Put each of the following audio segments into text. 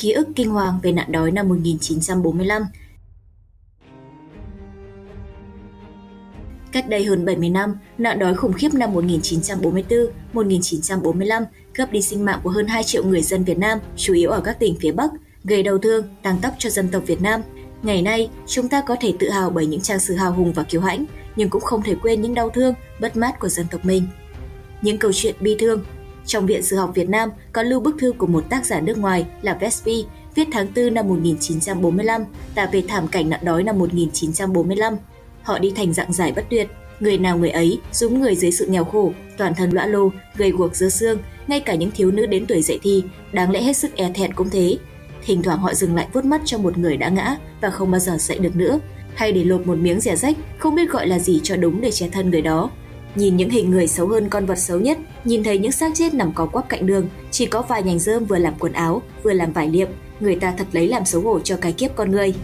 Ký ức kinh hoàng về nạn đói năm 1945 Cách đây hơn 70 năm, nạn đói khủng khiếp năm 1944-1945 cướp đi sinh mạng của hơn 2 triệu người dân Việt Nam, chủ yếu ở các tỉnh phía Bắc, gây đau thương, tăng tóc cho dân tộc Việt Nam. Ngày nay, chúng ta có thể tự hào bởi những trang sử hào hùng và kiêu hãnh, nhưng cũng không thể quên những đau thương, bất mát của dân tộc mình. Những câu chuyện bi thương trong Viện Sử học Việt Nam có lưu bức thư của một tác giả nước ngoài là Vespi, viết tháng 4 năm 1945, tả về thảm cảnh nạn đói năm 1945. Họ đi thành dạng giải bất tuyệt, người nào người ấy, dũng người dưới sự nghèo khổ, toàn thân lõa lô, gầy guộc dơ xương, ngay cả những thiếu nữ đến tuổi dậy thì, đáng lẽ hết sức e thẹn cũng thế. Thỉnh thoảng họ dừng lại vuốt mắt cho một người đã ngã và không bao giờ dậy được nữa, hay để lột một miếng rẻ rách, không biết gọi là gì cho đúng để che thân người đó. Nhìn những hình người xấu hơn con vật xấu nhất, nhìn thấy những xác chết nằm có quắp cạnh đường, chỉ có vài nhành rơm vừa làm quần áo, vừa làm vải liệm, người ta thật lấy làm xấu hổ cho cái kiếp con người.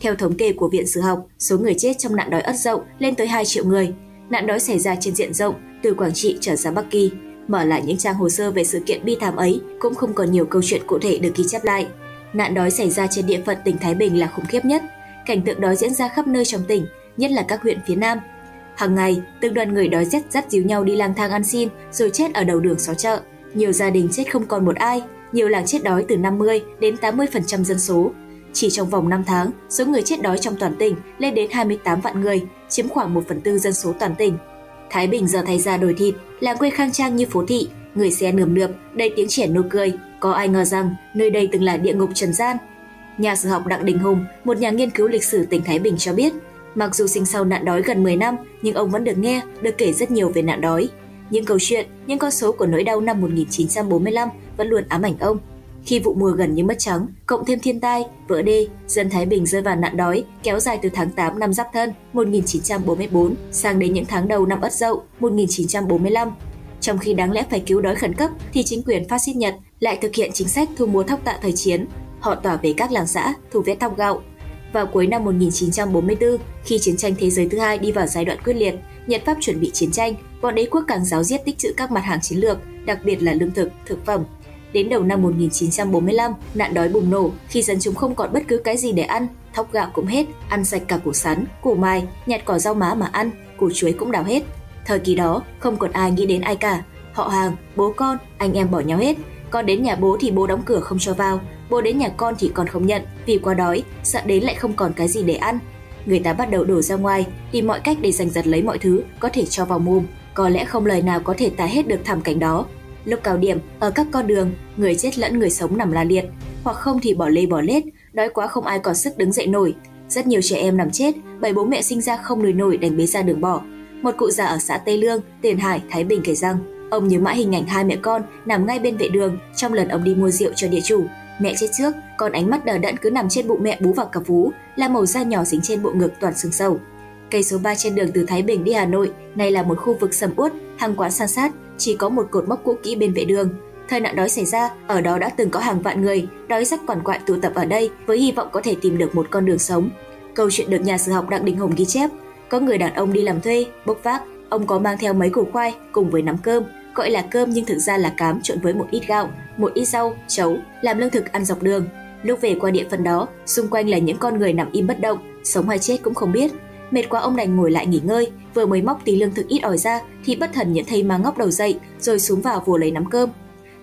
Theo thống kê của Viện Sử học, số người chết trong nạn đói ất dậu lên tới 2 triệu người. Nạn đói xảy ra trên diện rộng, từ Quảng Trị trở ra Bắc Kỳ. Mở lại những trang hồ sơ về sự kiện bi thảm ấy cũng không còn nhiều câu chuyện cụ thể được ghi chép lại. Nạn đói xảy ra trên địa phận tỉnh Thái Bình là khủng khiếp nhất. Cảnh tượng đói diễn ra khắp nơi trong tỉnh, nhất là các huyện phía Nam. Hàng ngày, từng đoàn người đói rét dắt díu nhau đi lang thang ăn xin rồi chết ở đầu đường xó chợ. Nhiều gia đình chết không còn một ai, nhiều làng chết đói từ 50 đến 80% dân số. Chỉ trong vòng 5 tháng, số người chết đói trong toàn tỉnh lên đến 28 vạn người, chiếm khoảng 1 phần tư dân số toàn tỉnh. Thái Bình giờ thay ra đổi thịt, làng quê khang trang như phố thị, người xe nườm nượp, đầy tiếng trẻ nô cười. Có ai ngờ rằng nơi đây từng là địa ngục trần gian. Nhà sử học Đặng Đình Hùng, một nhà nghiên cứu lịch sử tỉnh Thái Bình cho biết, mặc dù sinh sau nạn đói gần 10 năm, nhưng ông vẫn được nghe, được kể rất nhiều về nạn đói. Những câu chuyện, những con số của nỗi đau năm 1945 vẫn luôn ám ảnh ông. Khi vụ mùa gần như mất trắng, cộng thêm thiên tai, vỡ đê, dân Thái Bình rơi vào nạn đói kéo dài từ tháng 8 năm Giáp Thân 1944 sang đến những tháng đầu năm Ất Dậu 1945. Trong khi đáng lẽ phải cứu đói khẩn cấp thì chính quyền phát xít Nhật lại thực hiện chính sách thu mua thóc tạ thời chiến. Họ tỏa về các làng xã, thu vé thóc gạo. Vào cuối năm 1944, khi chiến tranh thế giới thứ hai đi vào giai đoạn quyết liệt, Nhật Pháp chuẩn bị chiến tranh, bọn đế quốc càng giáo diết tích trữ các mặt hàng chiến lược, đặc biệt là lương thực, thực phẩm, Đến đầu năm 1945, nạn đói bùng nổ khi dân chúng không còn bất cứ cái gì để ăn, thóc gạo cũng hết, ăn sạch cả củ sắn, củ mai, nhặt cỏ rau má mà ăn, củ chuối cũng đào hết. Thời kỳ đó, không còn ai nghĩ đến ai cả. Họ hàng, bố con, anh em bỏ nhau hết. Con đến nhà bố thì bố đóng cửa không cho vào, bố đến nhà con thì còn không nhận vì quá đói, sợ đến lại không còn cái gì để ăn. Người ta bắt đầu đổ ra ngoài, tìm mọi cách để giành giật lấy mọi thứ có thể cho vào mồm. Có lẽ không lời nào có thể tả hết được thảm cảnh đó, Lúc cao điểm, ở các con đường, người chết lẫn người sống nằm la liệt, hoặc không thì bỏ lê bỏ lết, đói quá không ai còn sức đứng dậy nổi. Rất nhiều trẻ em nằm chết bởi bố mẹ sinh ra không nuôi nổi đành bế ra đường bỏ. Một cụ già ở xã Tây Lương, Tiền Hải, Thái Bình kể rằng, ông nhớ mãi hình ảnh hai mẹ con nằm ngay bên vệ đường trong lần ông đi mua rượu cho địa chủ. Mẹ chết trước, con ánh mắt đờ đẫn cứ nằm trên bụng mẹ bú vào cặp vú, là màu da nhỏ dính trên bộ ngực toàn xương sầu. Cây số 3 trên đường từ Thái Bình đi Hà Nội, này là một khu vực sầm uất, hàng quán san sát, chỉ có một cột mốc cũ kỹ bên vệ đường. Thời nạn đói xảy ra, ở đó đã từng có hàng vạn người đói rách quằn quại tụ tập ở đây với hy vọng có thể tìm được một con đường sống. Câu chuyện được nhà sử học Đặng Đình Hùng ghi chép, có người đàn ông đi làm thuê, bốc vác, ông có mang theo mấy củ khoai cùng với nắm cơm, gọi là cơm nhưng thực ra là cám trộn với một ít gạo, một ít rau, chấu, làm lương thực ăn dọc đường. Lúc về qua địa phận đó, xung quanh là những con người nằm im bất động, sống hay chết cũng không biết, Mệt quá ông đành ngồi lại nghỉ ngơi, vừa mới móc tí lương thực ít ỏi ra thì bất thần nhận thấy má ngóc đầu dậy rồi xuống vào vùa lấy nắm cơm.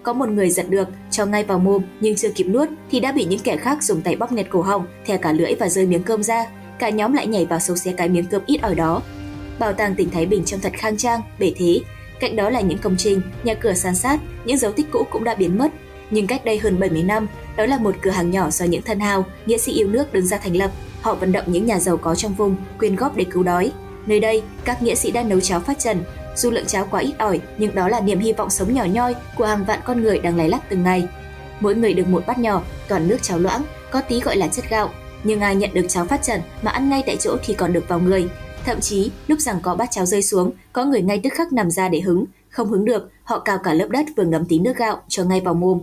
Có một người giật được, cho ngay vào mồm nhưng chưa kịp nuốt thì đã bị những kẻ khác dùng tay bóp nghẹt cổ họng, thè cả lưỡi và rơi miếng cơm ra. Cả nhóm lại nhảy vào xấu xé cái miếng cơm ít ỏi đó. Bảo tàng tỉnh Thái Bình trông thật khang trang, bể thế. Cạnh đó là những công trình, nhà cửa san sát, những dấu tích cũ cũng đã biến mất. Nhưng cách đây hơn 70 năm, đó là một cửa hàng nhỏ do những thân hào, nghĩa sĩ yêu nước đứng ra thành lập Họ vận động những nhà giàu có trong vùng quyên góp để cứu đói. Nơi đây, các nghĩa sĩ đã nấu cháo phát trần. Dù lượng cháo quá ít ỏi, nhưng đó là niềm hy vọng sống nhỏ nhoi của hàng vạn con người đang lay lắc từng ngày. Mỗi người được một bát nhỏ, toàn nước cháo loãng, có tí gọi là chất gạo. Nhưng ai nhận được cháo phát trần mà ăn ngay tại chỗ thì còn được vào người. Thậm chí, lúc rằng có bát cháo rơi xuống, có người ngay tức khắc nằm ra để hứng. Không hứng được, họ cào cả lớp đất vừa ngấm tí nước gạo cho ngay vào mồm.